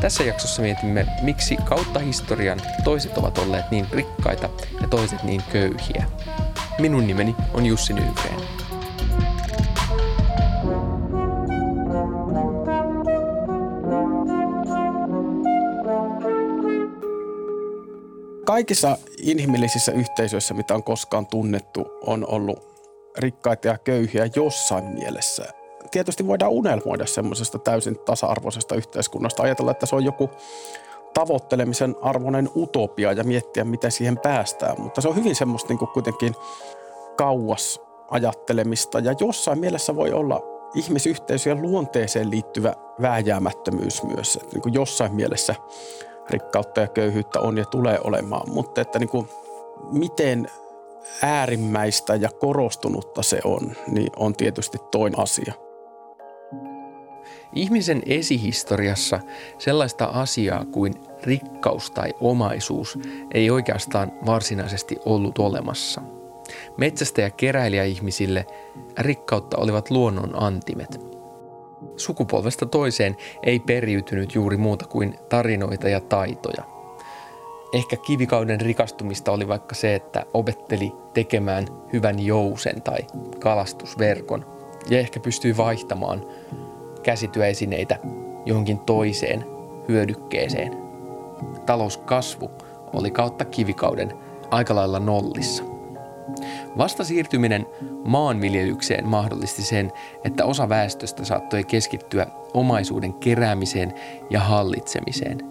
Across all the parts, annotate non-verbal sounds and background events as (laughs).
Tässä jaksossa mietimme, miksi kautta historian toiset ovat olleet niin rikkaita ja toiset niin köyhiä. Minun nimeni on Jussi Nygren. Kaikissa inhimillisissä yhteisöissä, mitä on koskaan tunnettu, on ollut rikkaita ja köyhiä jossain mielessä. Tietysti voidaan unelmoida semmoisesta täysin tasa-arvoisesta yhteiskunnasta, ajatella, että se on joku tavoittelemisen arvoinen utopia ja miettiä, miten siihen päästään. Mutta se on hyvin semmoista niin kuin kuitenkin kauas ajattelemista ja jossain mielessä voi olla ihmisyhteisöjen luonteeseen liittyvä vääjäämättömyys myös. Että niin kuin jossain mielessä rikkautta ja köyhyyttä on ja tulee olemaan, mutta että niin kuin miten äärimmäistä ja korostunutta se on, niin on tietysti toinen asia. Ihmisen esihistoriassa sellaista asiaa kuin rikkaus tai omaisuus ei oikeastaan varsinaisesti ollut olemassa. Metsästä ja keräilijäihmisille rikkautta olivat luonnon antimet. Sukupolvesta toiseen ei periytynyt juuri muuta kuin tarinoita ja taitoja – Ehkä kivikauden rikastumista oli vaikka se, että opetteli tekemään hyvän jousen tai kalastusverkon ja ehkä pystyi vaihtamaan käsityöesineitä johonkin toiseen hyödykkeeseen. Talouskasvu oli kautta kivikauden aika lailla nollissa. Vasta siirtyminen maanviljelykseen mahdollisti sen, että osa väestöstä saattoi keskittyä omaisuuden keräämiseen ja hallitsemiseen –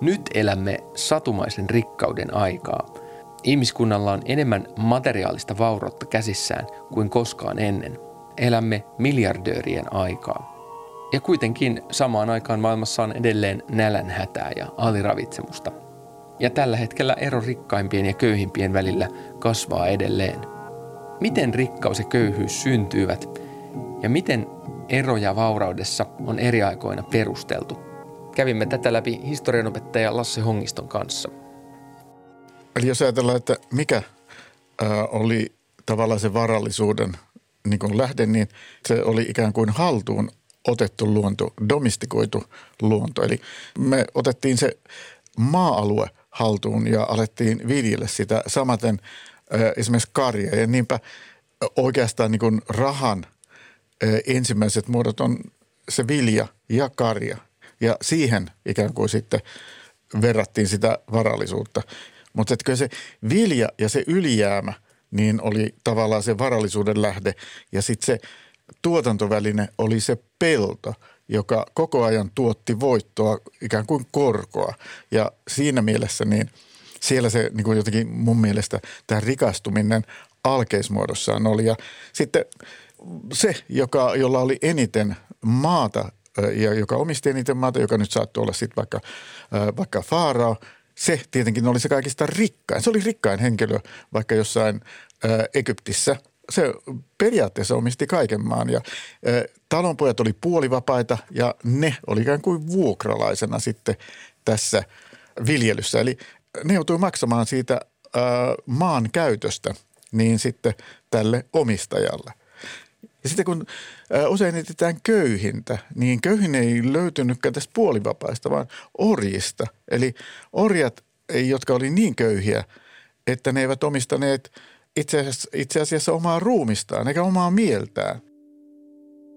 nyt elämme satumaisen rikkauden aikaa. Ihmiskunnalla on enemmän materiaalista vaurautta käsissään kuin koskaan ennen. Elämme miljardöörien aikaa. Ja kuitenkin samaan aikaan maailmassa on edelleen nälänhätää ja aliravitsemusta. Ja tällä hetkellä ero rikkaimpien ja köyhimpien välillä kasvaa edelleen. Miten rikkaus ja köyhyys syntyivät ja miten eroja vauraudessa on eri aikoina perusteltu – kävimme tätä läpi historianopettaja Lasse Hongiston kanssa. Eli jos ajatellaan, että mikä oli tavallaan se varallisuuden niin kuin lähde, niin se oli ikään kuin haltuun otettu luonto, domestikoitu luonto. Eli me otettiin se maa-alue haltuun ja alettiin viljellä sitä samaten esimerkiksi karja. Ja niinpä oikeastaan niin kuin rahan ensimmäiset muodot on se vilja ja karja. Ja siihen ikään kuin sitten verrattiin sitä varallisuutta. Mutta kyllä se vilja ja se ylijäämä niin oli tavallaan se varallisuuden lähde ja sitten se tuotantoväline oli se pelto, joka koko ajan tuotti voittoa ikään kuin korkoa. Ja siinä mielessä niin siellä se niin kuin jotenkin mun mielestä tämä rikastuminen alkeismuodossaan oli. Ja sitten se, joka, jolla oli eniten maata ja joka omisti eniten maata, joka nyt saattoi olla sitten vaikka, vaikka Faarao, se tietenkin oli se kaikista rikkain. Se oli rikkain henkilö vaikka jossain Egyptissä. Se periaatteessa omisti kaiken maan ja talonpojat oli puolivapaita ja ne oli ikään kuin vuokralaisena sitten tässä viljelyssä. Eli ne joutui maksamaan siitä maan käytöstä niin sitten tälle omistajalle. Ja sitten kun usein etsitään köyhintä, niin köyhin ei löytynytkään tästä puolivapaista, vaan orjista. Eli orjat, jotka oli niin köyhiä, että ne eivät omistaneet itse asiassa, itse asiassa omaa ruumistaan eikä omaa mieltään.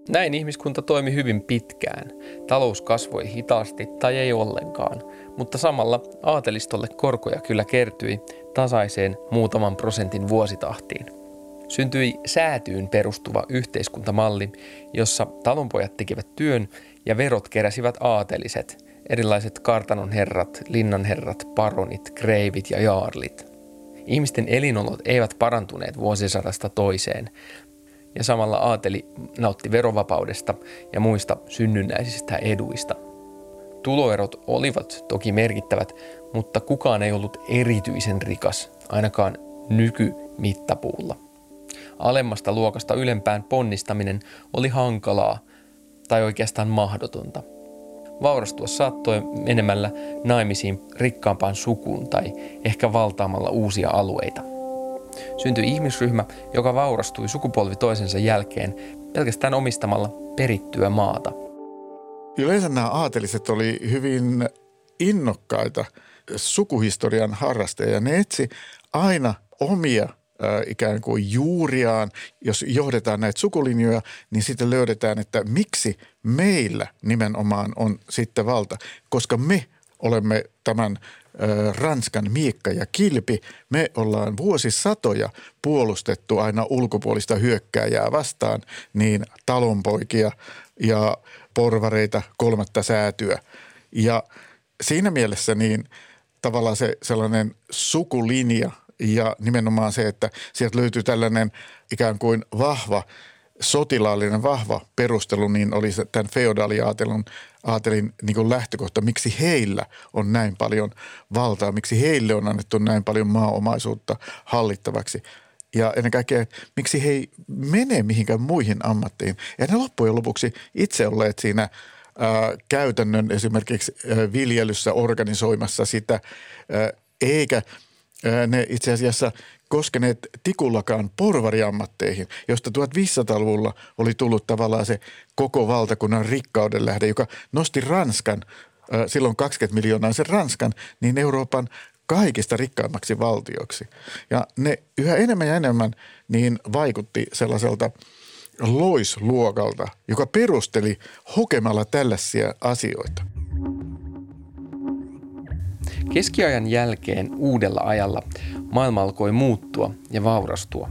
Näin ihmiskunta toimi hyvin pitkään. Talous kasvoi hitaasti tai ei ollenkaan, mutta samalla aatelistolle korkoja kyllä kertyi tasaiseen muutaman prosentin vuositahtiin – syntyi säätyyn perustuva yhteiskuntamalli, jossa talonpojat tekivät työn ja verot keräsivät aateliset, erilaiset kartanon herrat, linnanherrat, paronit, kreivit ja jaarlit. Ihmisten elinolot eivät parantuneet vuosisadasta toiseen, ja samalla aateli nautti verovapaudesta ja muista synnynnäisistä eduista. Tuloerot olivat toki merkittävät, mutta kukaan ei ollut erityisen rikas, ainakaan nykymittapuulla. Alemmasta luokasta ylempään ponnistaminen oli hankalaa tai oikeastaan mahdotonta. Vaurastua saattoi menemällä naimisiin rikkaampaan sukuun tai ehkä valtaamalla uusia alueita. Syntyi ihmisryhmä, joka vaurastui sukupolvi toisensa jälkeen pelkästään omistamalla perittyä maata. Yleensä nämä aateliset oli hyvin innokkaita sukuhistorian harrastajia. Ne etsi aina omia ikään kuin juuriaan, jos johdetaan näitä sukulinjoja, niin sitten löydetään, että miksi meillä nimenomaan on sitten valta, koska me olemme tämän Ranskan miekka ja kilpi. Me ollaan vuosisatoja puolustettu aina ulkopuolista hyökkääjää vastaan, niin talonpoikia ja porvareita, kolmatta säätyä. Ja siinä mielessä niin tavallaan se sellainen sukulinja ja nimenomaan se, että sieltä löytyy tällainen ikään kuin vahva sotilaallinen vahva perustelu, niin oli tämän feodaaliaatelun aatelin niin lähtökohta, miksi heillä on näin paljon valtaa, miksi heille on annettu näin paljon maaomaisuutta hallittavaksi. Ja ennen kaikkea, miksi he ei mene mihinkään muihin ammattiin. Ja ne loppujen lopuksi itse olleet siinä ää, käytännön esimerkiksi ää, viljelyssä organisoimassa sitä, ää, eikä ne itse asiassa koskeneet tikullakaan porvariammatteihin, josta 1500-luvulla oli tullut tavallaan se koko valtakunnan rikkauden lähde, joka nosti Ranskan, silloin 20 miljoonaa sen Ranskan, niin Euroopan kaikista rikkaimmaksi valtioksi. Ja ne yhä enemmän ja enemmän niin vaikutti sellaiselta loisluokalta, joka perusteli hokemalla tällaisia asioita. Keskiajan jälkeen uudella ajalla maailma alkoi muuttua ja vaurastua.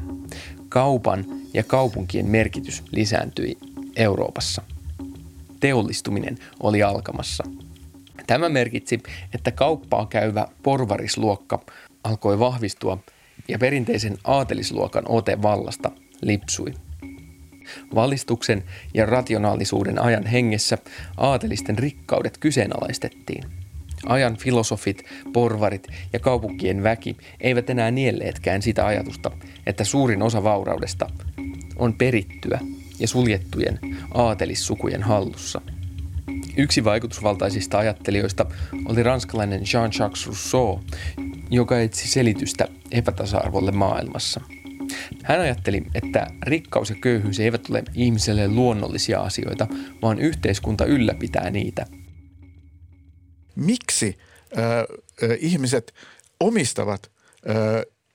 Kaupan ja kaupunkien merkitys lisääntyi Euroopassa. Teollistuminen oli alkamassa. Tämä merkitsi, että kauppaa käyvä porvarisluokka alkoi vahvistua ja perinteisen aatelisluokan ote vallasta lipsui. Valistuksen ja rationaalisuuden ajan hengessä aatelisten rikkaudet kyseenalaistettiin – Ajan filosofit, porvarit ja kaupunkien väki eivät enää nielleetkään sitä ajatusta, että suurin osa vauraudesta on perittyä ja suljettujen aatelissukujen hallussa. Yksi vaikutusvaltaisista ajattelijoista oli ranskalainen Jean-Jacques Rousseau, joka etsi selitystä epätasa-arvolle maailmassa. Hän ajatteli, että rikkaus ja köyhyys eivät ole ihmiselle luonnollisia asioita, vaan yhteiskunta ylläpitää niitä – miksi äh, ihmiset omistavat äh,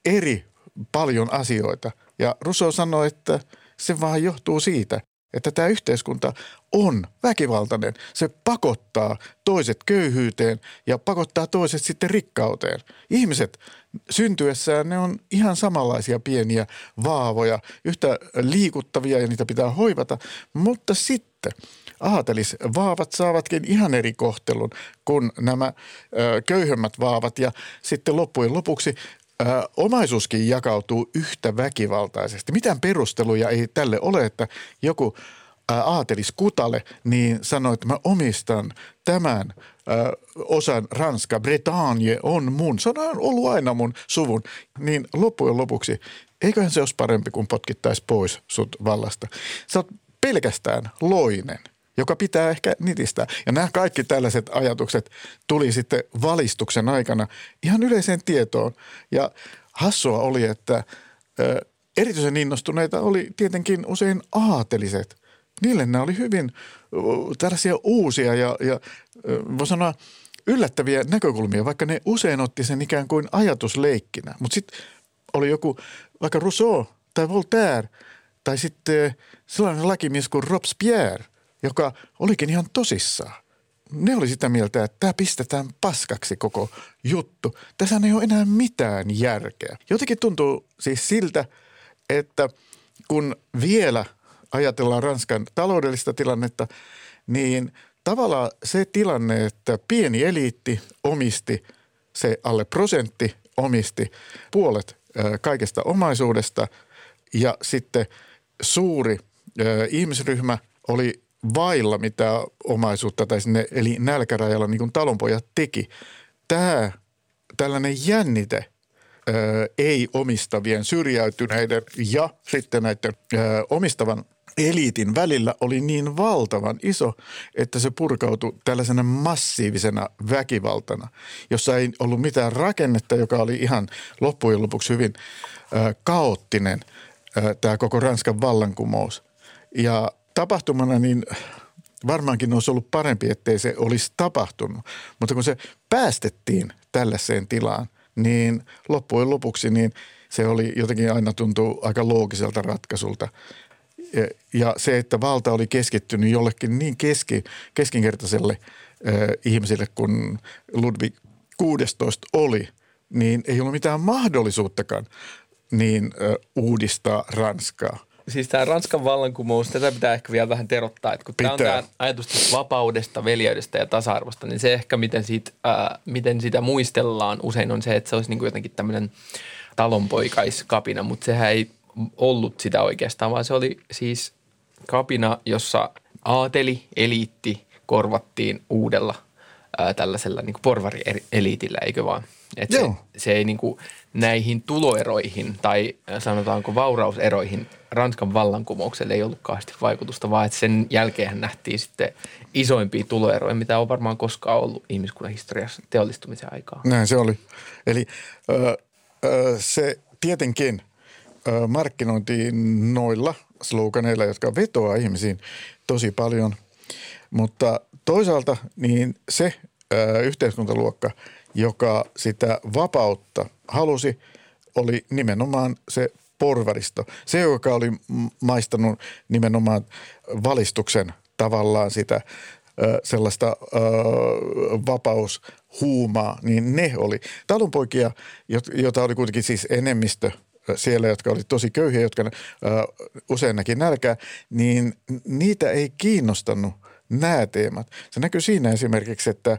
eri paljon asioita. Ja Rousseau sanoi, että se vaan johtuu siitä, että tämä yhteiskunta on väkivaltainen. Se pakottaa toiset köyhyyteen ja pakottaa toiset sitten rikkauteen. Ihmiset syntyessään ne on ihan samanlaisia pieniä vaavoja, yhtä liikuttavia ja niitä pitää hoivata, mutta sitten – aatelisvaavat saavatkin ihan eri kohtelun kuin nämä ö, köyhemmät vaavat ja sitten loppujen lopuksi Ö, omaisuuskin jakautuu yhtä väkivaltaisesti. Mitään perusteluja ei tälle ole, että joku aatelis Kutale, niin sanoi, että mä omistan tämän ö, osan Ranska, Bretagne on mun, se on ollut aina mun suvun. Niin loppujen lopuksi, eiköhän se olisi parempi, kun potkittaisi pois sut vallasta. Sä oot pelkästään loinen – joka pitää ehkä nitistää. Ja nämä kaikki tällaiset ajatukset tuli sitten valistuksen aikana ihan yleiseen tietoon. Ja hassua oli, että ö, erityisen innostuneita oli tietenkin usein aateliset. Niille nämä oli hyvin tällaisia uusia ja, ja voi sanoa yllättäviä näkökulmia, vaikka ne usein otti sen ikään kuin ajatusleikkinä. Mutta sitten oli joku, vaikka Rousseau tai Voltaire tai sitten sellainen lakimies kuin Robespierre – joka olikin ihan tosissaan. Ne oli sitä mieltä, että tämä pistetään paskaksi koko juttu. Tässä ei ole enää mitään järkeä. Jotenkin tuntuu siis siltä, että kun vielä ajatellaan Ranskan taloudellista tilannetta, niin tavallaan se tilanne, että pieni eliitti omisti, se alle prosentti omisti puolet kaikesta omaisuudesta ja sitten suuri ihmisryhmä oli vailla mitä omaisuutta tai sinne, eli nälkärajalla niin kuin talonpojat teki. Tämä tällainen jännite ei omistavien syrjäytyneiden ja sitten näiden omistavan eliitin välillä oli niin valtavan iso, että se purkautui tällaisena massiivisena väkivaltana, jossa ei ollut mitään rakennetta, joka oli ihan loppujen lopuksi hyvin kaoottinen tämä koko Ranskan vallankumous. Ja tapahtumana niin varmaankin olisi ollut parempi, ettei se olisi tapahtunut. Mutta kun se päästettiin tällaiseen tilaan, niin loppujen lopuksi niin se oli jotenkin aina tuntuu aika loogiselta ratkaisulta. Ja se, että valta oli keskittynyt jollekin niin keski, keskinkertaiselle äh, ihmisille kuin Ludwig 16 oli, niin ei ollut mitään mahdollisuuttakaan niin äh, uudistaa Ranskaa siis tämä Ranskan vallankumous, tätä pitää ehkä vielä vähän terottaa, että kun tämä on tämä ajatus tästä vapaudesta, veljeydestä ja tasa-arvosta, niin se ehkä miten, siitä, ää, miten sitä muistellaan usein on se, että se olisi niin kuin jotenkin tämmöinen talonpoikaiskapina, mutta sehän ei ollut sitä oikeastaan, vaan se oli siis kapina, jossa aateli, eliitti korvattiin uudella ää, tällaisella niin porvari-eliitillä, eikö vaan? Et se, se ei niin kuin näihin tuloeroihin tai sanotaanko vaurauseroihin Ranskan vallankumoukselle ei ollut kauheasti vaikutusta, vaan että sen jälkeen nähtiin sitten isoimpia tuloeroja, mitä on varmaan koskaan ollut ihmiskunnan historiassa teollistumisen aikaa. Näin se oli. Eli ö, ö, se tietenkin ö, markkinointiin noilla sloganeilla, jotka vetoaa ihmisiin tosi paljon, mutta toisaalta niin se ö, yhteiskuntaluokka, joka sitä vapautta halusi, oli nimenomaan se porvaristo. Se, joka oli maistanut nimenomaan valistuksen tavallaan sitä sellaista vapaushuumaa, niin ne oli talonpoikia, jota oli kuitenkin siis enemmistö siellä, jotka oli tosi köyhiä, jotka usein näki nälkää, niin niitä ei kiinnostanut nämä teemat. Se näkyy siinä esimerkiksi, että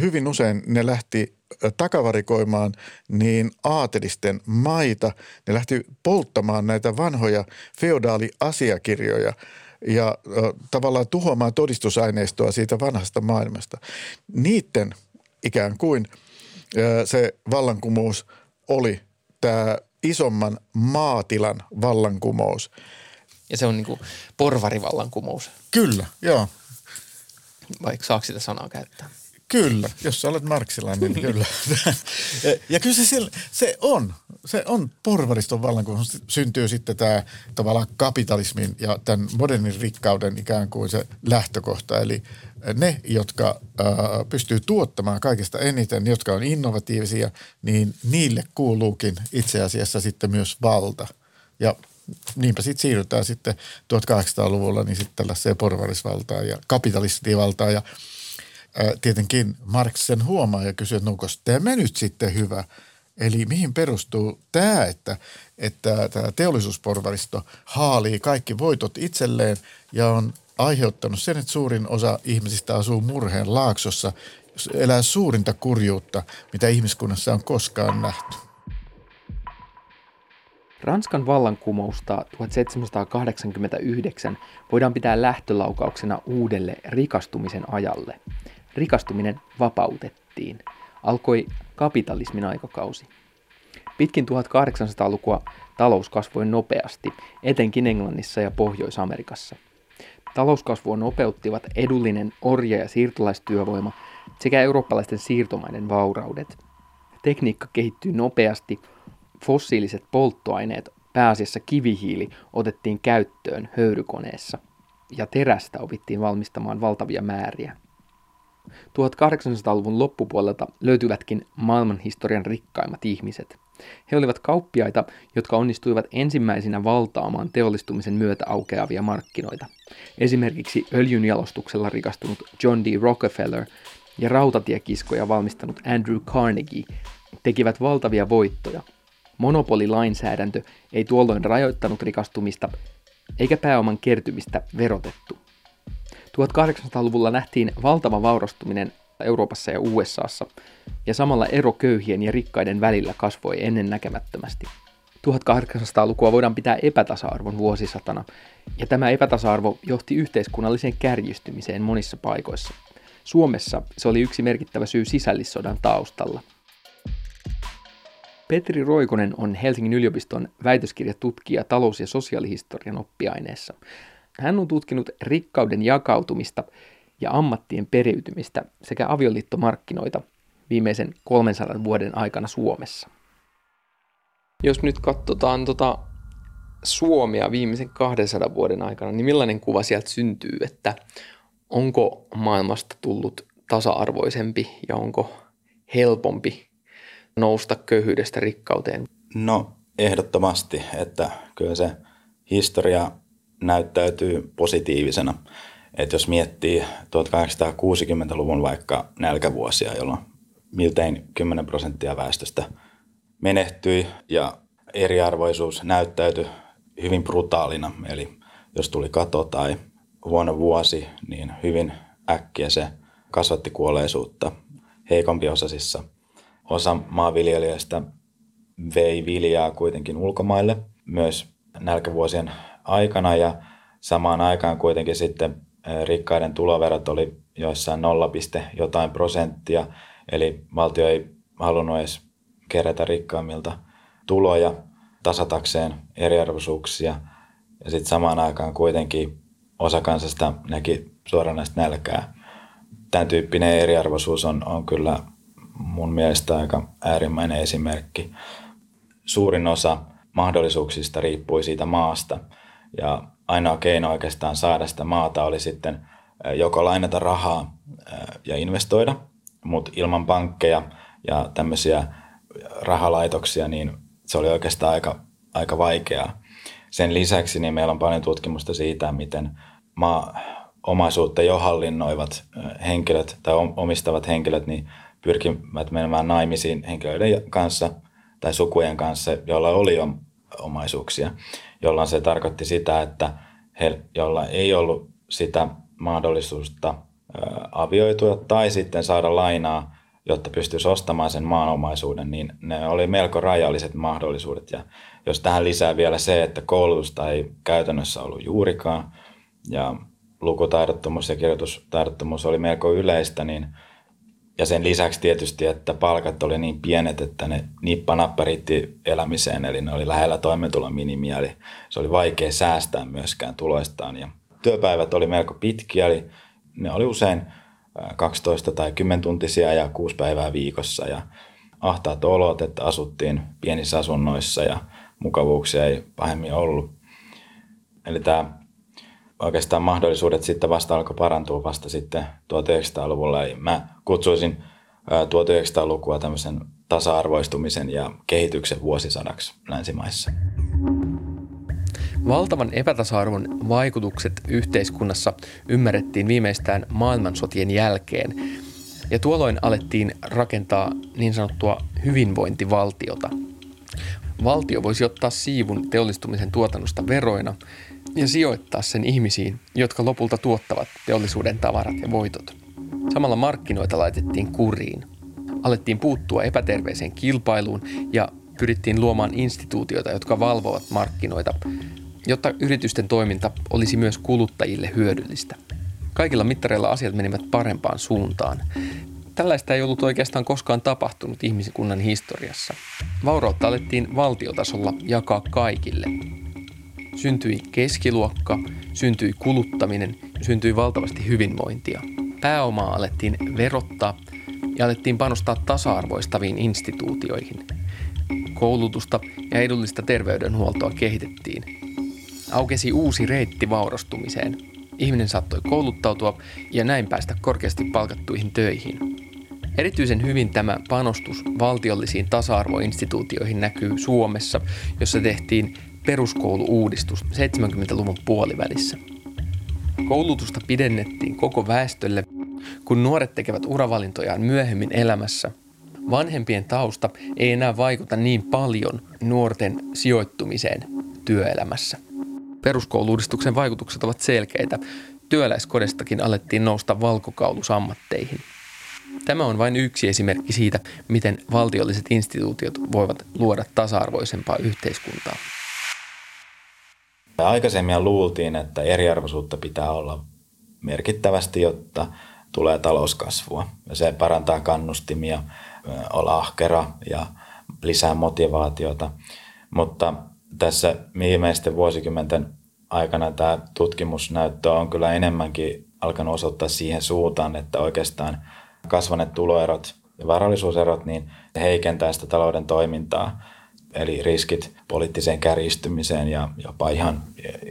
hyvin usein ne lähti takavarikoimaan niin aatelisten maita. Ne lähti polttamaan näitä vanhoja feodaaliasiakirjoja ja tavallaan tuhoamaan todistusaineistoa siitä vanhasta maailmasta. Niiden ikään kuin se vallankumous oli tämä isomman maatilan vallankumous. Ja se on niin kuin porvarivallankumous. Kyllä, joo. Vaikka saako sitä sanaa käyttää? Kyllä, jos sä olet marksilainen, niin kyllä. ja kyllä se, se on, se on porvariston vallan, kun syntyy sitten tämä tavallaan kapitalismin ja tämän modernin rikkauden ikään kuin se lähtökohta. Eli ne, jotka äh, pystyy tuottamaan kaikista eniten, jotka on innovatiivisia, niin niille kuuluukin itse asiassa sitten myös valta. Ja niinpä sitten siirrytään sitten 1800-luvulla niin sitten tällaiseen porvarisvaltaan ja kapitalistivaltaan ja – tietenkin Marx sen huomaa ja kysyy, että onko tämä nyt sitten hyvä. Eli mihin perustuu tämä, että, että tämä teollisuusporvaristo haalii kaikki voitot itselleen ja on aiheuttanut sen, että suurin osa ihmisistä asuu murheen laaksossa, elää suurinta kurjuutta, mitä ihmiskunnassa on koskaan nähty. Ranskan vallankumousta 1789 voidaan pitää lähtölaukauksena uudelle rikastumisen ajalle – Rikastuminen vapautettiin. Alkoi kapitalismin aikakausi. Pitkin 1800-lukua talous kasvoi nopeasti, etenkin Englannissa ja Pohjois-Amerikassa. Talouskasvua nopeuttivat edullinen orja- ja siirtolaistyövoima sekä eurooppalaisten siirtomaiden vauraudet. Tekniikka kehittyi nopeasti, fossiiliset polttoaineet, pääasiassa kivihiili, otettiin käyttöön höyrykoneessa ja terästä opittiin valmistamaan valtavia määriä. 1800-luvun loppupuolelta löytyvätkin maailmanhistorian rikkaimmat ihmiset. He olivat kauppiaita, jotka onnistuivat ensimmäisinä valtaamaan teollistumisen myötä aukeavia markkinoita. Esimerkiksi öljynjalostuksella rikastunut John D. Rockefeller ja rautatiekiskoja valmistanut Andrew Carnegie tekivät valtavia voittoja. Monopolilainsäädäntö ei tuolloin rajoittanut rikastumista eikä pääoman kertymistä verotettu. 1800-luvulla nähtiin valtava vaurastuminen Euroopassa ja USAssa, ja samalla ero köyhien ja rikkaiden välillä kasvoi ennen näkemättömästi. 1800-lukua voidaan pitää epätasa-arvon vuosisatana, ja tämä epätasa-arvo johti yhteiskunnalliseen kärjistymiseen monissa paikoissa. Suomessa se oli yksi merkittävä syy sisällissodan taustalla. Petri Roikonen on Helsingin yliopiston väitöskirjatutkija talous- ja sosiaalihistorian oppiaineessa. Hän on tutkinut rikkauden jakautumista ja ammattien periytymistä sekä avioliittomarkkinoita viimeisen 300 vuoden aikana Suomessa. Jos nyt katsotaan tota Suomea viimeisen 200 vuoden aikana, niin millainen kuva sieltä syntyy, että onko maailmasta tullut tasa-arvoisempi ja onko helpompi nousta köyhyydestä rikkauteen? No ehdottomasti, että kyllä se historia näyttäytyy positiivisena. Että jos miettii 1860-luvun vaikka nälkävuosia, jolloin miltein 10 prosenttia väestöstä menehtyi ja eriarvoisuus näyttäytyi hyvin brutaalina. Eli jos tuli kato tai huono vuosi, niin hyvin äkkiä se kasvatti kuolleisuutta heikompiosasissa. Osa maanviljelijöistä vei viljaa kuitenkin ulkomaille myös nälkävuosien aikana ja samaan aikaan kuitenkin sitten rikkaiden tuloverot oli joissain 0, jotain prosenttia, eli valtio ei halunnut edes kerätä rikkaimmilta tuloja tasatakseen eriarvoisuuksia. Ja sitten samaan aikaan kuitenkin osa kansasta näki suoranaista nälkää. Tämän tyyppinen eriarvoisuus on, on kyllä mun mielestä aika äärimmäinen esimerkki. Suurin osa mahdollisuuksista riippui siitä maasta ja ainoa keino oikeastaan saada sitä maata oli sitten joko lainata rahaa ja investoida, mutta ilman pankkeja ja tämmöisiä rahalaitoksia, niin se oli oikeastaan aika, aika vaikeaa. Sen lisäksi niin meillä on paljon tutkimusta siitä, miten maa, omaisuutta jo hallinnoivat henkilöt tai omistavat henkilöt niin pyrkivät menemään naimisiin henkilöiden kanssa tai sukujen kanssa, joilla oli jo omaisuuksia, jolloin se tarkoitti sitä, että he, joilla ei ollut sitä mahdollisuutta avioitua tai sitten saada lainaa, jotta pystyisi ostamaan sen maanomaisuuden, niin ne oli melko rajalliset mahdollisuudet. Ja jos tähän lisää vielä se, että koulutusta ei käytännössä ollut juurikaan ja lukutaidottomuus ja kirjoitustaidottomuus oli melko yleistä, niin ja sen lisäksi tietysti, että palkat oli niin pienet, että ne nippanappa riitti elämiseen, eli ne oli lähellä toimeentulon minimiä, eli se oli vaikea säästää myöskään tuloistaan. Ja työpäivät oli melko pitkiä, eli ne oli usein 12 tai 10 tuntisia ja kuusi päivää viikossa ja ahtaat olot, että asuttiin pienissä asunnoissa ja mukavuuksia ei pahemmin ollut. Eli tämä oikeastaan mahdollisuudet sitten vasta alkoi parantua vasta sitten 1900-luvulla. Eli mä kutsuisin 1900-lukua tämmöisen tasa-arvoistumisen ja kehityksen vuosisadaksi länsimaissa. Valtavan epätasa-arvon vaikutukset yhteiskunnassa ymmärrettiin viimeistään maailmansotien jälkeen, ja tuolloin alettiin rakentaa niin sanottua hyvinvointivaltiota. Valtio voisi ottaa siivun teollistumisen tuotannosta veroina ja sijoittaa sen ihmisiin, jotka lopulta tuottavat teollisuuden tavarat ja voitot. Samalla markkinoita laitettiin kuriin. Alettiin puuttua epäterveeseen kilpailuun ja pyrittiin luomaan instituutioita, jotka valvovat markkinoita, jotta yritysten toiminta olisi myös kuluttajille hyödyllistä. Kaikilla mittareilla asiat menivät parempaan suuntaan. Tällaista ei ollut oikeastaan koskaan tapahtunut ihmiskunnan historiassa. Vaurautta alettiin valtiotasolla jakaa kaikille. Syntyi keskiluokka, syntyi kuluttaminen syntyi valtavasti hyvinvointia. Pääomaa alettiin verottaa ja alettiin panostaa tasa-arvoistaviin instituutioihin. Koulutusta ja edullista terveydenhuoltoa kehitettiin. Aukesi uusi reitti vaurastumiseen. Ihminen saattoi kouluttautua ja näin päästä korkeasti palkattuihin töihin. Erityisen hyvin tämä panostus valtiollisiin tasa-arvoinstituutioihin näkyy Suomessa, jossa tehtiin peruskouluuudistus 70-luvun puolivälissä. Koulutusta pidennettiin koko väestölle, kun nuoret tekevät uravalintojaan myöhemmin elämässä. Vanhempien tausta ei enää vaikuta niin paljon nuorten sijoittumiseen työelämässä. Peruskouluudistuksen vaikutukset ovat selkeitä. Työläiskodestakin alettiin nousta valkokaulusammatteihin. Tämä on vain yksi esimerkki siitä, miten valtiolliset instituutiot voivat luoda tasa-arvoisempaa yhteiskuntaa. Aikaisemmin luultiin, että eriarvoisuutta pitää olla merkittävästi, jotta tulee talouskasvua. Se parantaa kannustimia, olla ahkera ja lisää motivaatiota. Mutta tässä viimeisten vuosikymmenten aikana tämä tutkimusnäyttö on kyllä enemmänkin alkanut osoittaa siihen suuntaan, että oikeastaan kasvaneet tuloerot ja varallisuuserot niin heikentää sitä talouden toimintaa. Eli riskit poliittiseen kärjistymiseen ja jopa ihan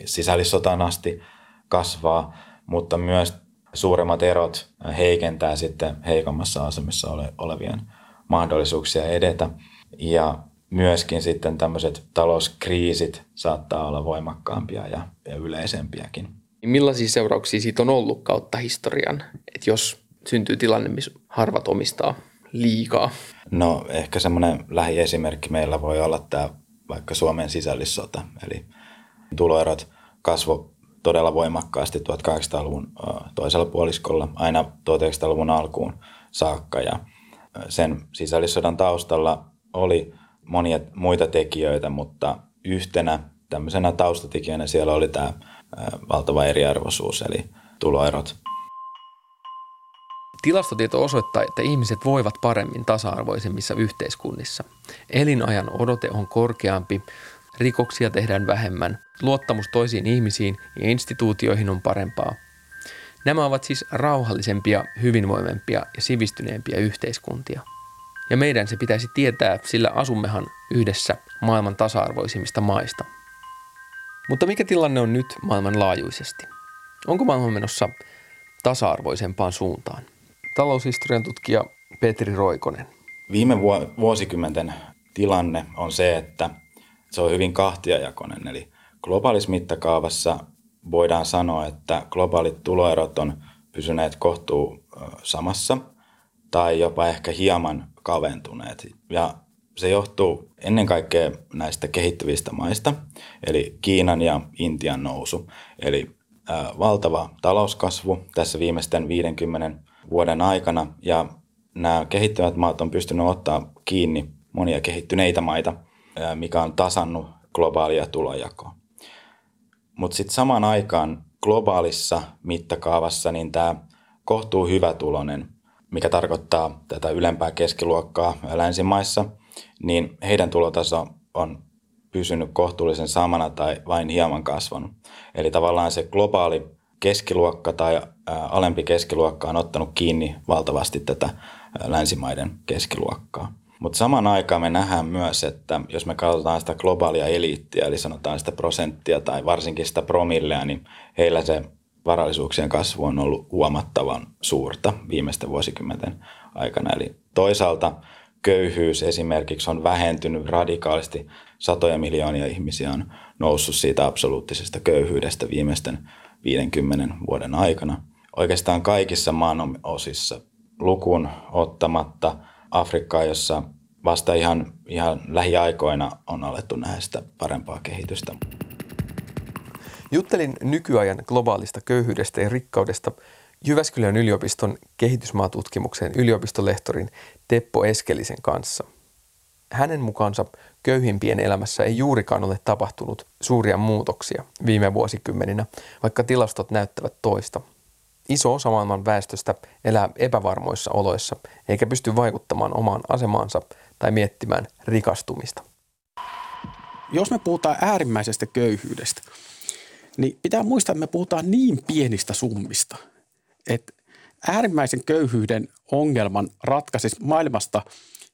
sisällissotaan asti kasvaa, mutta myös suuremmat erot heikentää sitten heikommassa asemassa olevien mahdollisuuksia edetä. Ja myöskin sitten tämmöiset talouskriisit saattaa olla voimakkaampia ja, ja yleisempiäkin. Millaisia seurauksia siitä on ollut kautta historian, että jos syntyy tilanne, missä harvat omistaa liikaa? No ehkä semmoinen lähiesimerkki meillä voi olla tämä vaikka Suomen sisällissota, eli tuloerot kasvo todella voimakkaasti 1800-luvun toisella puoliskolla aina 1900-luvun alkuun saakka ja sen sisällissodan taustalla oli monia muita tekijöitä, mutta yhtenä tämmöisenä taustatekijänä siellä oli tämä valtava eriarvoisuus, eli tuloerot. Tilastotieto osoittaa, että ihmiset voivat paremmin tasa-arvoisemmissa yhteiskunnissa. Elinajan odote on korkeampi, rikoksia tehdään vähemmän, luottamus toisiin ihmisiin ja instituutioihin on parempaa. Nämä ovat siis rauhallisempia, hyvinvoivempia ja sivistyneempiä yhteiskuntia. Ja meidän se pitäisi tietää, sillä asummehan yhdessä maailman tasa-arvoisimmista maista. Mutta mikä tilanne on nyt maailmanlaajuisesti? Onko maailma menossa tasa-arvoisempaan suuntaan? Taloushistorian tutkija Petri Roikonen. Viime vuosikymmenten tilanne on se, että se on hyvin kahtiajakoinen. Eli globaalissa mittakaavassa voidaan sanoa, että globaalit tuloerot on pysyneet kohtuu samassa tai jopa ehkä hieman kaventuneet. Ja se johtuu ennen kaikkea näistä kehittyvistä maista, eli Kiinan ja Intian nousu. Eli valtava talouskasvu tässä viimeisten 50 vuoden aikana, ja nämä kehittyvät maat on pystynyt ottaa kiinni monia kehittyneitä maita, mikä on tasannut globaalia tulojakoa. Mutta sitten samaan aikaan globaalissa mittakaavassa niin tämä kohtuu hyvätulonen, mikä tarkoittaa tätä ylempää keskiluokkaa länsimaissa, niin heidän tulotaso on pysynyt kohtuullisen samana tai vain hieman kasvanut. Eli tavallaan se globaali keskiluokka tai alempi keskiluokka on ottanut kiinni valtavasti tätä länsimaiden keskiluokkaa. Mutta samaan aikaan me nähdään myös, että jos me katsotaan sitä globaalia eliittiä, eli sanotaan sitä prosenttia tai varsinkin sitä promillea, niin heillä se varallisuuksien kasvu on ollut huomattavan suurta viimeisten vuosikymmenten aikana. Eli toisaalta köyhyys esimerkiksi on vähentynyt radikaalisti. Satoja miljoonia ihmisiä on noussut siitä absoluuttisesta köyhyydestä viimeisten 50 vuoden aikana. Oikeastaan kaikissa maan osissa lukuun ottamatta – Afrikkaa, jossa vasta ihan, ihan lähiaikoina on alettu nähdä sitä parempaa kehitystä. Juttelin nykyajan globaalista köyhyydestä ja rikkaudesta Jyväskylän yliopiston kehitysmaatutkimuksen yliopistolehtorin Teppo Eskelisen kanssa. Hänen mukaansa köyhimpien elämässä ei juurikaan ole tapahtunut suuria muutoksia viime vuosikymmeninä, vaikka tilastot näyttävät toista – Iso osa maailman väestöstä elää epävarmoissa oloissa eikä pysty vaikuttamaan omaan asemaansa tai miettimään rikastumista. Jos me puhutaan äärimmäisestä köyhyydestä, niin pitää muistaa, että me puhutaan niin pienistä summista, että äärimmäisen köyhyyden ongelman ratkaisisi maailmasta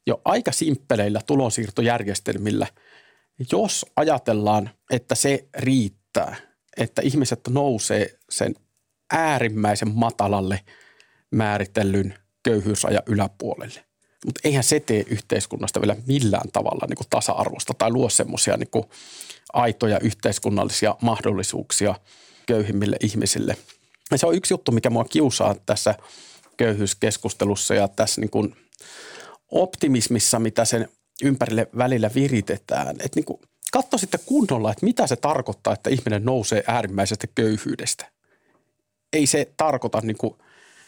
jo aika simppeleillä tulonsiirtojärjestelmillä, jos ajatellaan, että se riittää, että ihmiset nousee sen äärimmäisen matalalle määritellyn köyhyysrajan yläpuolelle. Mutta eihän se tee yhteiskunnasta vielä millään tavalla niin kuin tasa-arvosta tai luo semmoisia niin aitoja yhteiskunnallisia mahdollisuuksia köyhimmille ihmisille. Ja se on yksi juttu, mikä mua kiusaa tässä köyhyyskeskustelussa ja tässä niin kuin optimismissa, mitä sen ympärille välillä viritetään. Että niin kuin katso sitten kunnolla, että mitä se tarkoittaa, että ihminen nousee äärimmäisestä köyhyydestä ei se tarkoita niin kuin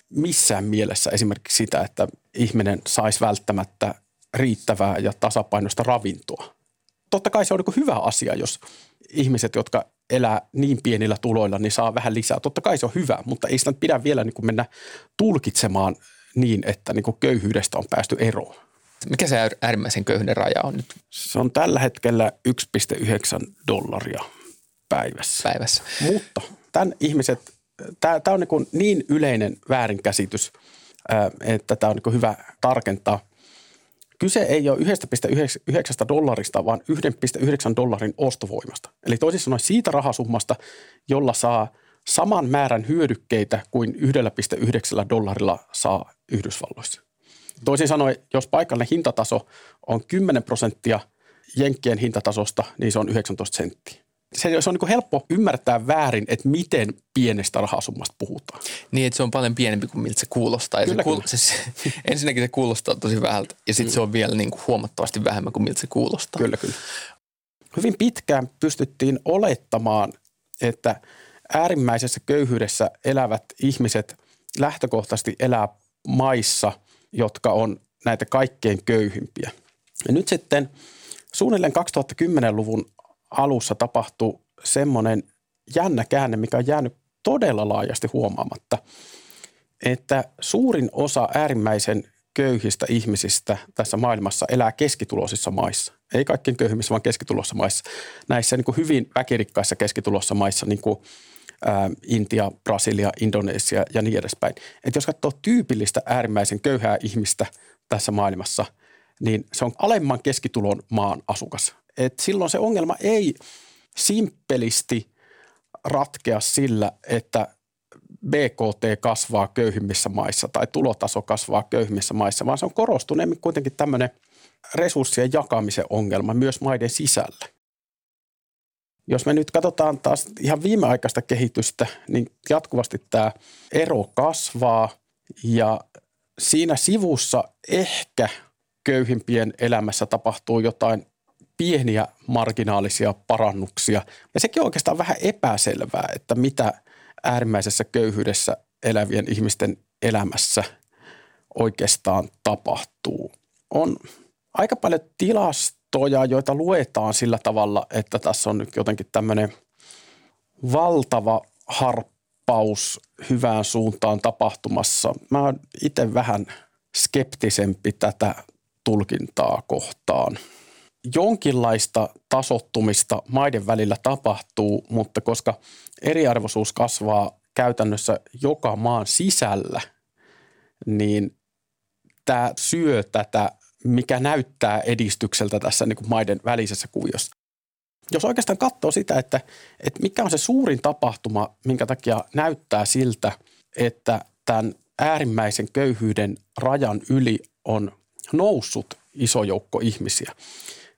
missään mielessä esimerkiksi sitä, että ihminen saisi välttämättä riittävää ja tasapainoista ravintoa. Totta kai se on niin hyvä asia, jos ihmiset, jotka elää niin pienillä tuloilla, niin saa vähän lisää. Totta kai se on hyvä, mutta ei sitä pidä vielä niin kuin mennä tulkitsemaan niin, että niin kuin köyhyydestä on päästy eroon. Mikä se äärimmäisen köyhyyden raja on nyt? Se on tällä hetkellä 1,9 dollaria päivässä. Päivässä. Mutta tämän ihmiset, tämä, on niin, niin yleinen väärinkäsitys, että tämä on niin hyvä tarkentaa. Kyse ei ole 1,9 dollarista, vaan 1,9 dollarin ostovoimasta. Eli toisin sanoen siitä rahasummasta, jolla saa saman määrän hyödykkeitä kuin 1,9 dollarilla saa Yhdysvalloissa. Toisin sanoen, jos paikallinen hintataso on 10 prosenttia jenkkien hintatasosta, niin se on 19 senttiä se, se on niin helppo ymmärtää väärin, että miten pienestä rahasummasta puhutaan. Niin, että se on paljon pienempi kuin miltä se kuulostaa. kyllä, se kuul- se, se, ensinnäkin se kuulostaa tosi vähältä ja sitten mm. se on vielä niin kuin huomattavasti vähemmän kuin miltä se kuulostaa. Kyllä, kyllä. Hyvin pitkään pystyttiin olettamaan, että äärimmäisessä köyhyydessä elävät ihmiset lähtökohtaisesti elää maissa, jotka on näitä kaikkein köyhimpiä. Ja nyt sitten suunnilleen 2010-luvun alussa tapahtui semmoinen jännä käänne, mikä on jäänyt todella laajasti huomaamatta, että suurin osa äärimmäisen köyhistä ihmisistä tässä maailmassa elää keskituloisissa maissa. Ei kaikkein köyhimmissä, vaan keskitulossa maissa. Näissä niin kuin hyvin väkirikkaissa keskitulossa maissa, niin kuin Intia, Brasilia, Indonesia ja niin edespäin. Et jos katsoo tyypillistä äärimmäisen köyhää ihmistä tässä maailmassa, niin se on alemman keskitulon maan asukas että silloin se ongelma ei simppelisti ratkea sillä, että BKT kasvaa köyhimmissä maissa tai tulotaso kasvaa köyhimmissä maissa, vaan se on korostuneemmin kuitenkin tämmöinen resurssien jakamisen ongelma myös maiden sisällä. Jos me nyt katsotaan taas ihan viimeaikaista kehitystä, niin jatkuvasti tämä ero kasvaa ja siinä sivussa ehkä köyhimpien elämässä tapahtuu jotain pieniä marginaalisia parannuksia. Ja sekin on oikeastaan vähän epäselvää, että mitä äärimmäisessä köyhyydessä elävien ihmisten elämässä oikeastaan tapahtuu. On aika paljon tilastoja, joita luetaan sillä tavalla, että tässä on nyt jotenkin tämmöinen valtava harppaus hyvään suuntaan tapahtumassa. Mä oon itse vähän skeptisempi tätä tulkintaa kohtaan – jonkinlaista tasottumista maiden välillä tapahtuu, mutta koska eriarvoisuus kasvaa käytännössä joka maan sisällä, niin tämä syö tätä, mikä näyttää edistykseltä tässä niin kuin maiden välisessä kuviossa. Jos oikeastaan katsoo sitä, että, että mikä on se suurin tapahtuma, minkä takia näyttää siltä, että tämän äärimmäisen köyhyyden rajan yli on noussut iso joukko ihmisiä,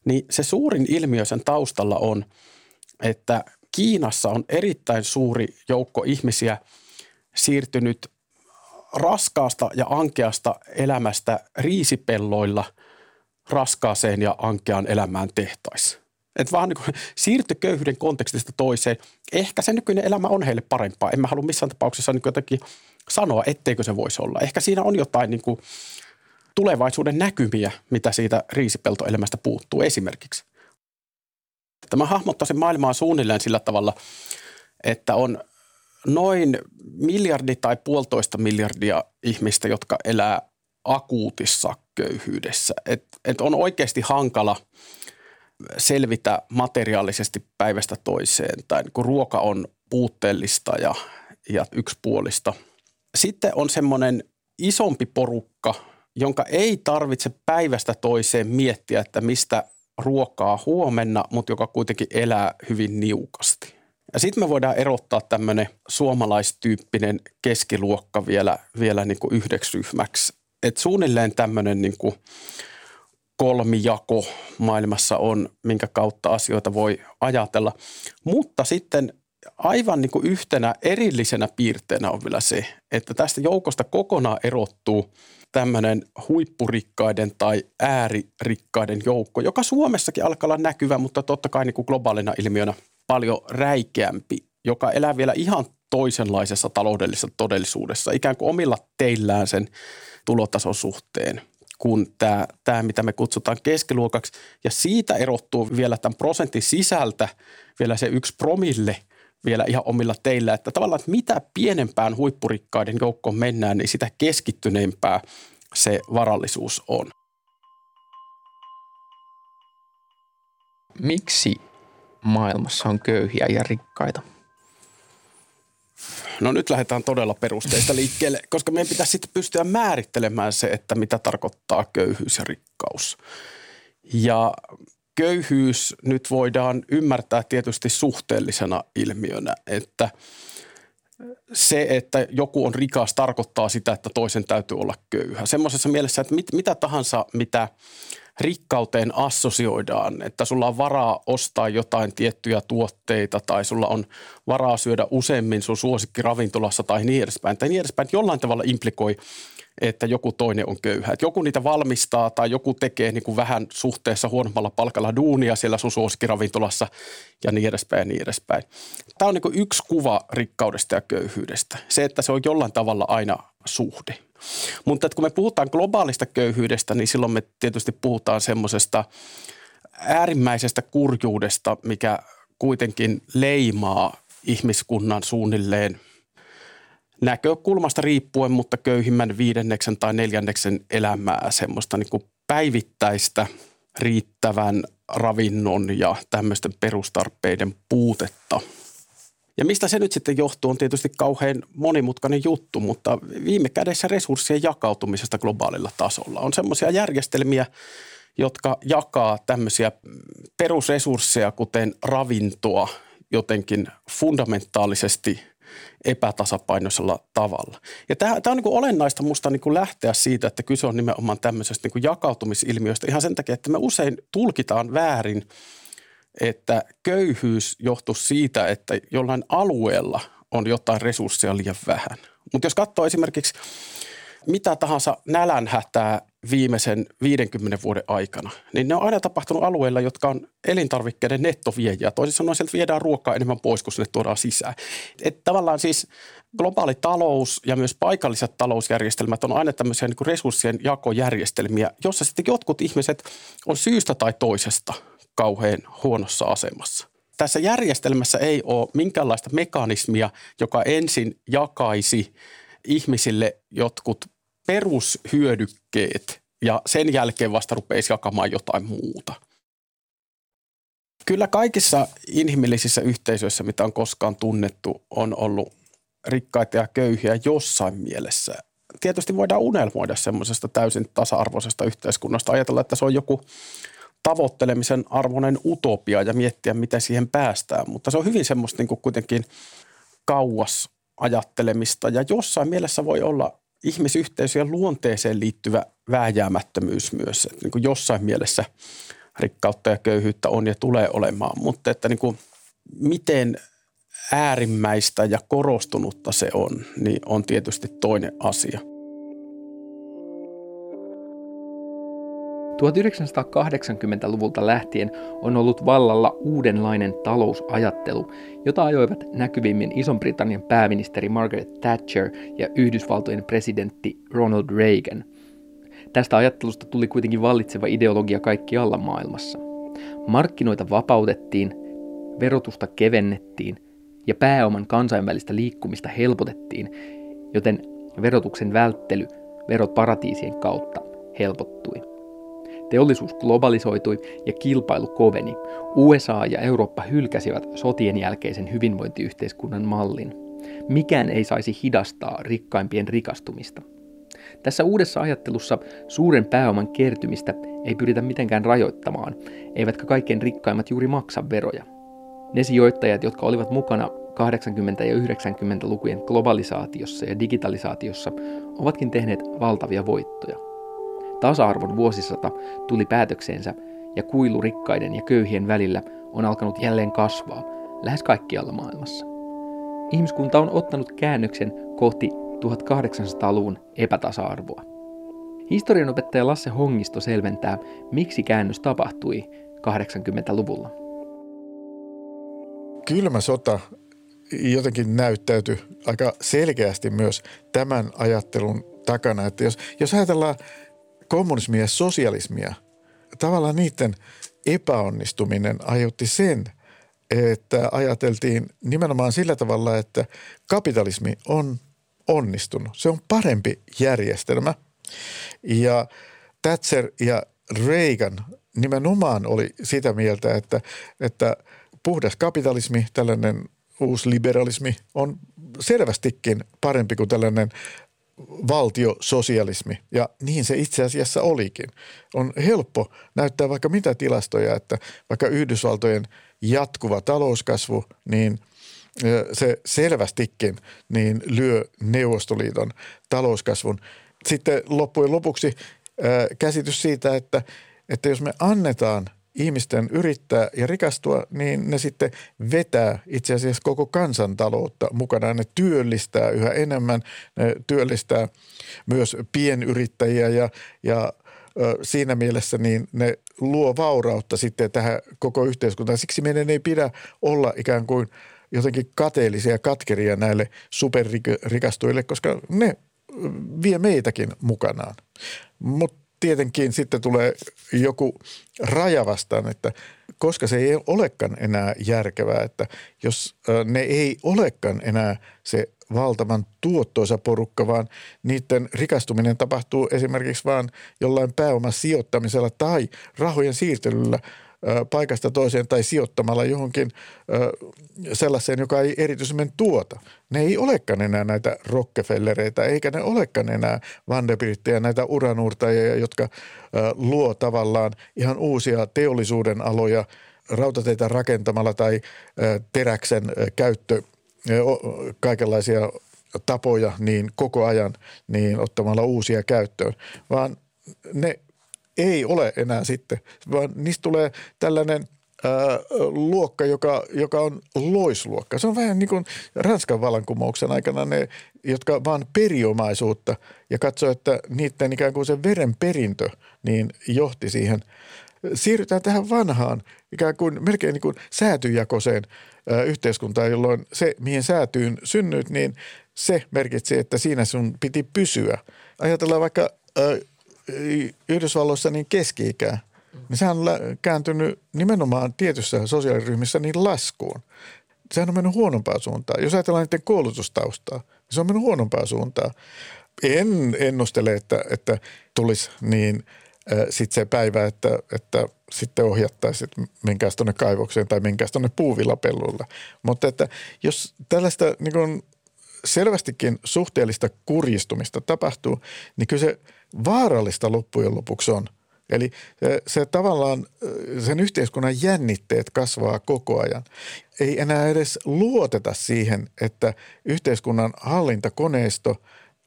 niin se suurin ilmiö sen taustalla on, että Kiinassa on erittäin suuri joukko ihmisiä siirtynyt raskaasta ja ankeasta elämästä riisipelloilla raskaaseen ja ankeaan elämään tehtaissa. Et vaan niin siirty köyhyyden kontekstista toiseen. Ehkä se nykyinen elämä on heille parempaa. En mä halua missään tapauksessa niin jotenkin sanoa, etteikö se voisi olla. Ehkä siinä on jotain niin kuin tulevaisuuden näkymiä, mitä siitä riisipeltoelämästä puuttuu esimerkiksi. Tämä hahmottaisin maailmaa suunnilleen sillä tavalla, että on noin miljardi tai puolitoista miljardia ihmistä, jotka elää akuutissa köyhyydessä. Et, et on oikeasti hankala selvitä materiaalisesti päivästä toiseen tai kun ruoka on puutteellista ja, ja yksipuolista. Sitten on semmoinen isompi porukka, jonka ei tarvitse päivästä toiseen miettiä, että mistä ruokaa huomenna, mutta joka kuitenkin elää hyvin niukasti. Ja sitten me voidaan erottaa tämmöinen suomalaistyyppinen keskiluokka vielä, vielä niin kuin yhdeksi ryhmäksi. Et suunnilleen tämmöinen niin kuin kolmijako maailmassa on, minkä kautta asioita voi ajatella. Mutta sitten aivan niin kuin yhtenä erillisenä piirteenä on vielä se, että tästä joukosta kokonaan erottuu – tämmöinen huippurikkaiden tai ääririkkaiden joukko, joka Suomessakin alkaa olla näkyvä, mutta totta kai niin kuin globaalina ilmiönä paljon räikeämpi, joka elää vielä ihan toisenlaisessa taloudellisessa todellisuudessa, ikään kuin omilla teillään sen tulotason suhteen kuin tämä, tämä, mitä me kutsutaan keskiluokaksi. Ja siitä erottuu vielä tämän prosentin sisältä vielä se yksi promille vielä ihan omilla teillä, että tavallaan että mitä pienempään huippurikkaiden joukkoon mennään, niin sitä keskittyneempää se varallisuus on. Miksi maailmassa on köyhiä ja rikkaita? No nyt lähdetään todella perusteista liikkeelle, koska meidän pitäisi sitten pystyä määrittelemään se, että mitä tarkoittaa köyhyys ja rikkaus. Ja köyhyys nyt voidaan ymmärtää tietysti suhteellisena ilmiönä, että se, että joku on rikas, tarkoittaa sitä, että toisen täytyy olla köyhä. Semmoisessa mielessä, että mit, mitä tahansa, mitä rikkauteen assosioidaan, että sulla on varaa ostaa jotain tiettyjä tuotteita tai sulla on varaa syödä useammin sun suosikkiravintolassa tai niin edespäin. Tai niin edespäin, jollain tavalla implikoi että joku toinen on köyhä. Että joku niitä valmistaa tai joku tekee niin kuin vähän suhteessa huonommalla palkalla duunia siellä sun suosikkiravintolassa ja niin edespäin ja niin edespäin. Tämä on niin kuin yksi kuva rikkaudesta ja köyhyydestä. Se, että se on jollain tavalla aina suhde. Mutta että kun me puhutaan globaalista köyhyydestä, niin silloin me tietysti puhutaan semmoisesta äärimmäisestä kurjuudesta, mikä kuitenkin leimaa ihmiskunnan suunnilleen – näkökulmasta riippuen, mutta köyhimmän viidenneksen tai neljänneksen elämää semmoista niin kuin päivittäistä riittävän ravinnon ja tämmöisten perustarpeiden puutetta. Ja mistä se nyt sitten johtuu on tietysti kauhean monimutkainen juttu, mutta viime kädessä resurssien jakautumisesta globaalilla tasolla. On semmoisia järjestelmiä, jotka jakaa tämmöisiä perusresursseja, kuten ravintoa, jotenkin fundamentaalisesti – epätasapainoisella tavalla. Ja tämä, tämä on niin olennaista minusta niin lähteä siitä, että kyse on nimenomaan tämmöisestä niin jakautumisilmiöstä ihan sen takia, että me usein tulkitaan väärin, että köyhyys johtuu siitä, että jollain alueella on jotain resursseja liian vähän. Mutta jos katsoo esimerkiksi mitä tahansa nälänhätää viimeisen 50 vuoden aikana, niin ne on aina tapahtunut alueilla, jotka on elintarvikkeiden nettoviejiä. Toisin sanoen sieltä viedään ruokaa enemmän pois kuin sinne tuodaan sisään. Et tavallaan siis globaali talous ja myös paikalliset talousjärjestelmät on aina tämmöisiä niin resurssien jakojärjestelmiä, jossa sitten jotkut ihmiset on syystä tai toisesta kauhean huonossa asemassa. Tässä järjestelmässä ei ole minkäänlaista mekanismia, joka ensin jakaisi ihmisille jotkut perushyödykkeet ja sen jälkeen vasta rupeisi jakamaan jotain muuta. Kyllä kaikissa inhimillisissä yhteisöissä, mitä on koskaan tunnettu, on ollut rikkaita ja köyhiä jossain mielessä. Tietysti voidaan unelmoida semmoisesta täysin tasa-arvoisesta yhteiskunnasta, ajatella, että se on joku tavoittelemisen arvoinen utopia ja miettiä, miten siihen päästään. Mutta se on hyvin semmoista niin kuin kuitenkin kauas ajattelemista ja jossain mielessä voi olla ihmisyhteisöjen luonteeseen liittyvä vääjäämättömyys myös. Että niin kuin jossain mielessä rikkautta ja köyhyyttä on ja tulee olemaan, mutta että niin kuin miten äärimmäistä ja korostunutta se on, niin on tietysti toinen asia. 1980-luvulta lähtien on ollut vallalla uudenlainen talousajattelu, jota ajoivat näkyvimmin Ison-Britannian pääministeri Margaret Thatcher ja Yhdysvaltojen presidentti Ronald Reagan. Tästä ajattelusta tuli kuitenkin vallitseva ideologia kaikkialla maailmassa. Markkinoita vapautettiin, verotusta kevennettiin ja pääoman kansainvälistä liikkumista helpotettiin, joten verotuksen välttely verot paratiisien kautta helpottui. Teollisuus globalisoitui ja kilpailu koveni. USA ja Eurooppa hylkäsivät sotien jälkeisen hyvinvointiyhteiskunnan mallin. Mikään ei saisi hidastaa rikkaimpien rikastumista. Tässä uudessa ajattelussa suuren pääoman kertymistä ei pyritä mitenkään rajoittamaan, eivätkä kaikkein rikkaimmat juuri maksa veroja. Ne sijoittajat, jotka olivat mukana 80- ja 90-lukujen globalisaatiossa ja digitalisaatiossa, ovatkin tehneet valtavia voittoja. Tasa-arvon vuosisata tuli päätökseensä ja kuilu rikkaiden ja köyhien välillä on alkanut jälleen kasvaa lähes kaikkialla maailmassa. Ihmiskunta on ottanut käännöksen kohti 1800-luvun epätasa-arvoa. Historianopettaja Lasse Hongisto selventää, miksi käännös tapahtui 80-luvulla. Kylmä sota jotenkin näyttäytyi aika selkeästi myös tämän ajattelun takana. Että jos, jos ajatellaan kommunismia ja sosialismia, tavallaan niiden epäonnistuminen aiheutti sen, että ajateltiin nimenomaan sillä tavalla, että kapitalismi on onnistunut. Se on parempi järjestelmä. Ja Thatcher ja Reagan nimenomaan oli sitä mieltä, että, että puhdas kapitalismi, tällainen uusi liberalismi on selvästikin parempi kuin tällainen valtiososialismi. Ja niin se itse asiassa olikin. On helppo näyttää vaikka mitä tilastoja, että vaikka Yhdysvaltojen jatkuva talouskasvu, niin se selvästikin niin lyö Neuvostoliiton talouskasvun. Sitten loppujen lopuksi käsitys siitä, että, että jos me annetaan – ihmisten yrittää ja rikastua, niin ne sitten vetää itse asiassa koko kansantaloutta mukana. Ne työllistää yhä enemmän, ne työllistää myös pienyrittäjiä ja, ja siinä mielessä niin ne luo vaurautta sitten tähän koko yhteiskuntaan. Siksi meidän ei pidä olla ikään kuin jotenkin kateellisia katkeria näille superrikastuille, koska ne vie meitäkin mukanaan. Mutta tietenkin sitten tulee joku raja vastaan, että koska se ei olekaan enää järkevää, että jos ne ei olekaan enää se valtavan tuottoisa porukka, vaan niiden rikastuminen tapahtuu esimerkiksi vain jollain pääoman sijoittamisella tai rahojen siirtelyllä – paikasta toiseen tai sijoittamalla johonkin sellaiseen, joka ei erityisemmin tuota. Ne ei olekaan enää näitä Rockefellereitä, eikä ne olekaan enää Vanderbiltteja, näitä uranuurtajia, jotka luo tavallaan ihan uusia teollisuuden aloja rautateitä rakentamalla tai teräksen käyttö, kaikenlaisia tapoja niin koko ajan niin ottamalla uusia käyttöön, vaan ne ei ole enää sitten, vaan niistä tulee tällainen luokka, joka, joka on loisluokka. Se on vähän niin kuin Ranskan vallankumouksen aikana ne, jotka vaan periomaisuutta ja katsoo, että niiden ikään kuin se verenperintö niin johti siihen. Siirrytään tähän vanhaan ikään kuin melkein niin kuin säätyjakoiseen ää, yhteiskuntaan, jolloin se, mihin säätyyn synnyt, niin se merkitsi, että siinä sun piti pysyä. Ajatellaan vaikka Yhdysvalloissa niin keski-ikää, niin sehän on kääntynyt nimenomaan tietyssä sosiaaliryhmissä niin laskuun. Sehän on mennyt huonompaan suuntaan. Jos ajatellaan niiden koulutustaustaa, niin se on mennyt huonompaan suuntaan. En ennustele, että, että tulisi niin sitten se päivä, että, että sitten ohjattaisiin, että menkääs tuonne kaivokseen tai menkääs tuonne puuvillapellulla. Mutta että jos tällaista niin kuin selvästikin suhteellista kurjistumista tapahtuu, niin kyllä se – vaarallista loppujen lopuksi on. Eli se, se tavallaan, sen yhteiskunnan jännitteet kasvaa koko ajan. Ei enää edes luoteta siihen, että yhteiskunnan hallintakoneisto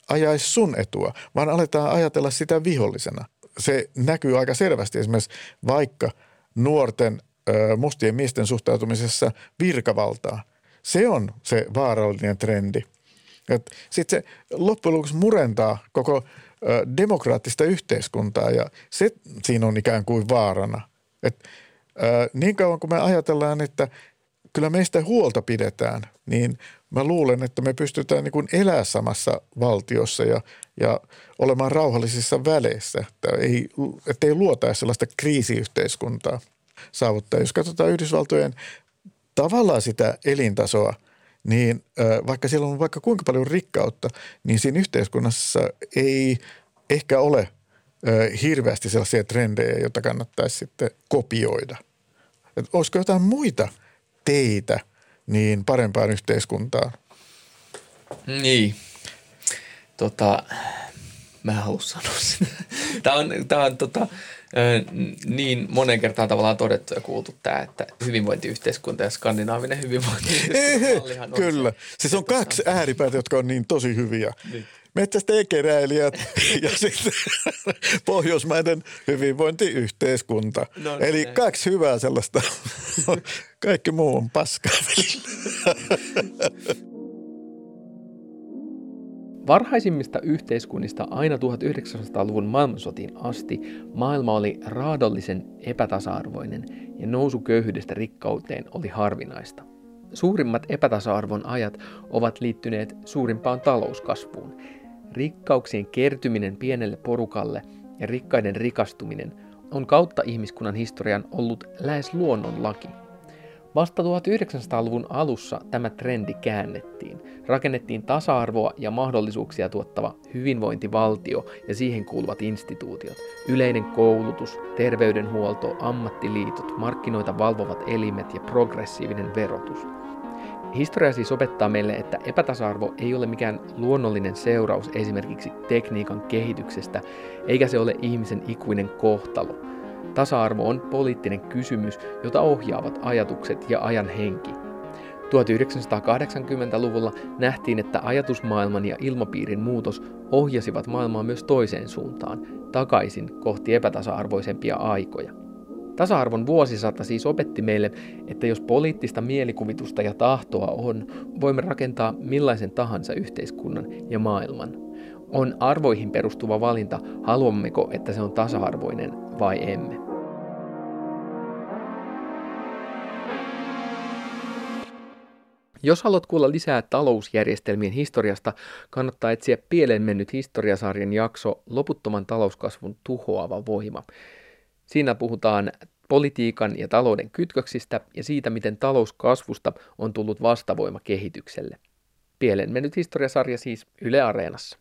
ajaisi sun etua, vaan aletaan ajatella sitä vihollisena. Se näkyy aika selvästi esimerkiksi vaikka nuorten mustien miesten suhtautumisessa virkavaltaa. Se on se vaarallinen trendi. Sitten se loppujen lopuksi murentaa koko demokraattista yhteiskuntaa ja se siinä on ikään kuin vaarana. Et, niin kauan kuin me ajatellaan, että kyllä meistä huolta pidetään, niin mä luulen, että me pystytään niin kuin elää samassa valtiossa ja, ja olemaan rauhallisissa väleissä, että ei, että ei luota sellaista kriisiyhteiskuntaa saavuttaa. Jos katsotaan Yhdysvaltojen tavallaan sitä elintasoa, niin vaikka siellä on vaikka kuinka paljon rikkautta, niin siinä yhteiskunnassa ei ehkä ole hirveästi sellaisia trendejä, joita kannattaisi sitten kopioida. Et olisiko jotain muita teitä niin parempaan yhteiskuntaan? Niin. Tota, mä en halua sanoa sitä. Tämä on, tämä on tota, niin monen kertaan tavallaan todettu ja kuultu tämä, että hyvinvointiyhteiskunta ja skandinaavinen hyvinvointiyhteiskunta. Kyllä. Siis on kaksi ääripäätä, jotka on niin tosi hyviä. Niin metsästäjäkeräilijät (laughs) ja sitten pohjoismaiden hyvinvointiyhteiskunta. No, niin. Eli kaksi hyvää sellaista. (laughs) Kaikki muu on paskaa (laughs) Varhaisimmista yhteiskunnista aina 1900-luvun maailmansotiin asti maailma oli raadollisen epätasa-arvoinen ja nousu köyhyydestä rikkauteen oli harvinaista. suurimmat epätasa-arvon ajat ovat liittyneet suurimpaan talouskasvuun. Rikkauksien kertyminen pienelle porukalle ja rikkaiden rikastuminen on kautta ihmiskunnan historian ollut lähes luonnonlaki – Vasta 1900-luvun alussa tämä trendi käännettiin. Rakennettiin tasa-arvoa ja mahdollisuuksia tuottava hyvinvointivaltio ja siihen kuuluvat instituutiot. Yleinen koulutus, terveydenhuolto, ammattiliitot, markkinoita valvovat elimet ja progressiivinen verotus. Historia siis opettaa meille, että epätasa-arvo ei ole mikään luonnollinen seuraus esimerkiksi tekniikan kehityksestä, eikä se ole ihmisen ikuinen kohtalo – Tasa-arvo on poliittinen kysymys, jota ohjaavat ajatukset ja ajan henki. 1980-luvulla nähtiin, että ajatusmaailman ja ilmapiirin muutos ohjasivat maailmaa myös toiseen suuntaan, takaisin kohti epätasa-arvoisempia aikoja. Tasa-arvon vuosisata siis opetti meille, että jos poliittista mielikuvitusta ja tahtoa on, voimme rakentaa millaisen tahansa yhteiskunnan ja maailman. On arvoihin perustuva valinta, haluammeko, että se on tasa-arvoinen vai emme. Jos haluat kuulla lisää talousjärjestelmien historiasta, kannattaa etsiä pieleen mennyt historiasarjan jakso Loputtoman talouskasvun tuhoava voima. Siinä puhutaan politiikan ja talouden kytköksistä ja siitä, miten talouskasvusta on tullut vastavoima kehitykselle. Pieleen mennyt historiasarja siis Yle Areenassa.